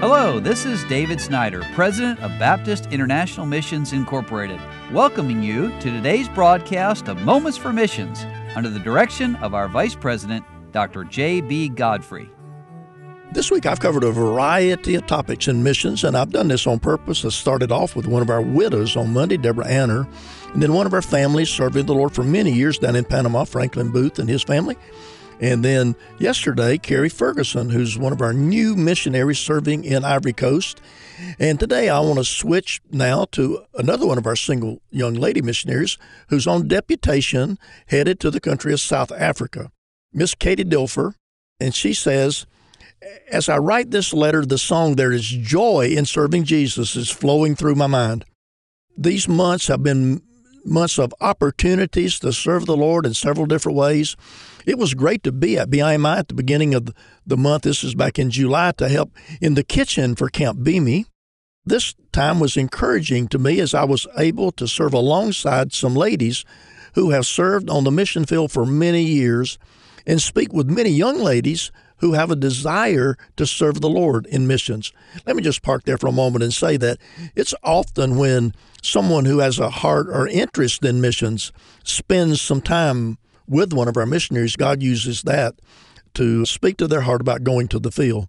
Hello, this is David Snyder, President of Baptist International Missions Incorporated, welcoming you to today's broadcast of Moments for Missions under the direction of our Vice President, Dr. J.B. Godfrey. This week I've covered a variety of topics in missions, and I've done this on purpose. I started off with one of our widows on Monday, Deborah Anner, and then one of our families serving the Lord for many years down in Panama, Franklin Booth and his family. And then yesterday, Carrie Ferguson, who's one of our new missionaries serving in Ivory Coast. And today I want to switch now to another one of our single young lady missionaries who's on deputation headed to the country of South Africa, Miss Katie Dilfer. And she says, as I write this letter, the song There is Joy in Serving Jesus is flowing through my mind. These months have been months of opportunities to serve the Lord in several different ways. It was great to be at BIMI at the beginning of the month. This is back in July to help in the kitchen for Camp Bimi. This time was encouraging to me as I was able to serve alongside some ladies who have served on the mission field for many years and speak with many young ladies who have a desire to serve the Lord in missions. Let me just park there for a moment and say that it's often when someone who has a heart or interest in missions spends some time with one of our missionaries, God uses that to speak to their heart about going to the field.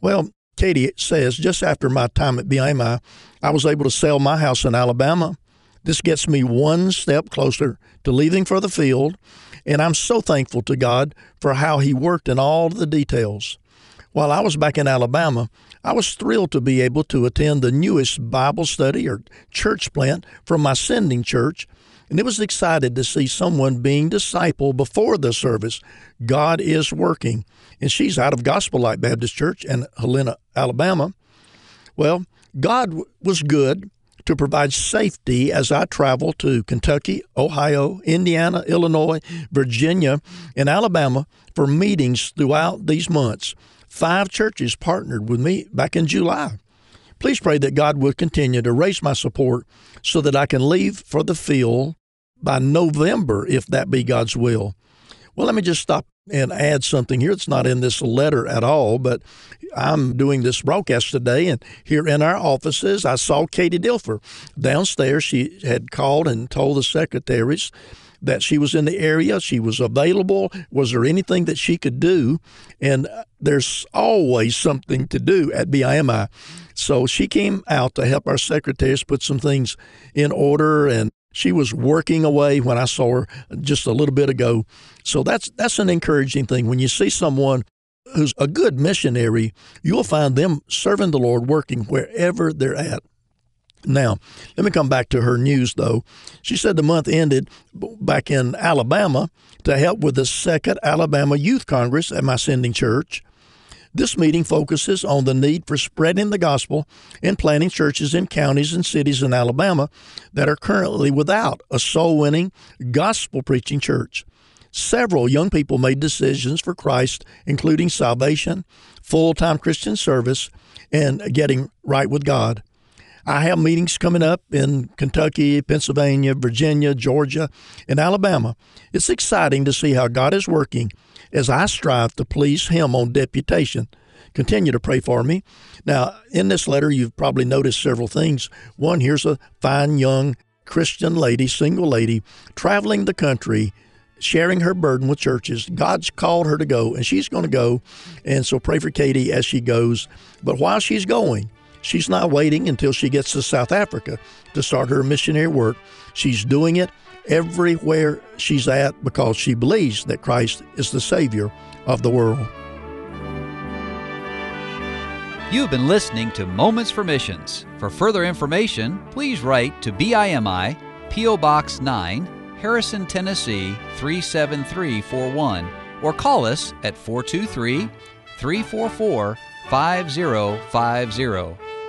Well, Katie says, just after my time at BIMI, I was able to sell my house in Alabama. This gets me one step closer to leaving for the field, and I'm so thankful to God for how He worked in all the details. While I was back in Alabama, I was thrilled to be able to attend the newest Bible study or church plant from my sending church and it was excited to see someone being discipled before the service. God is working. And she's out of Gospel Light Baptist Church in Helena, Alabama. Well, God was good to provide safety as I travel to Kentucky, Ohio, Indiana, Illinois, Virginia, and Alabama for meetings throughout these months. Five churches partnered with me back in July. Please pray that God will continue to raise my support so that I can leave for the field by November, if that be God's will. Well, let me just stop and add something here. It's not in this letter at all, but I'm doing this broadcast today, and here in our offices, I saw Katie Dilfer downstairs. She had called and told the secretaries that she was in the area, she was available. Was there anything that she could do? And uh, there's always something to do at BIMI. So she came out to help our secretaries put some things in order and she was working away when I saw her just a little bit ago. So that's that's an encouraging thing. When you see someone who's a good missionary, you'll find them serving the Lord working wherever they're at. Now, let me come back to her news, though. She said the month ended back in Alabama to help with the second Alabama Youth Congress at my sending church. This meeting focuses on the need for spreading the gospel and planting churches in counties and cities in Alabama that are currently without a soul winning, gospel preaching church. Several young people made decisions for Christ, including salvation, full time Christian service, and getting right with God. I have meetings coming up in Kentucky, Pennsylvania, Virginia, Georgia, and Alabama. It's exciting to see how God is working as I strive to please Him on deputation. Continue to pray for me. Now, in this letter, you've probably noticed several things. One, here's a fine young Christian lady, single lady, traveling the country, sharing her burden with churches. God's called her to go, and she's going to go. And so pray for Katie as she goes. But while she's going, she's not waiting until she gets to South Africa to start her missionary work. She's doing it everywhere she's at because she believes that Christ is the Savior of the world. You've been listening to Moments for Missions. For further information, please write to BIMI, P.O. Box 9, Harrison, Tennessee 37341, or call us at 423 344 5050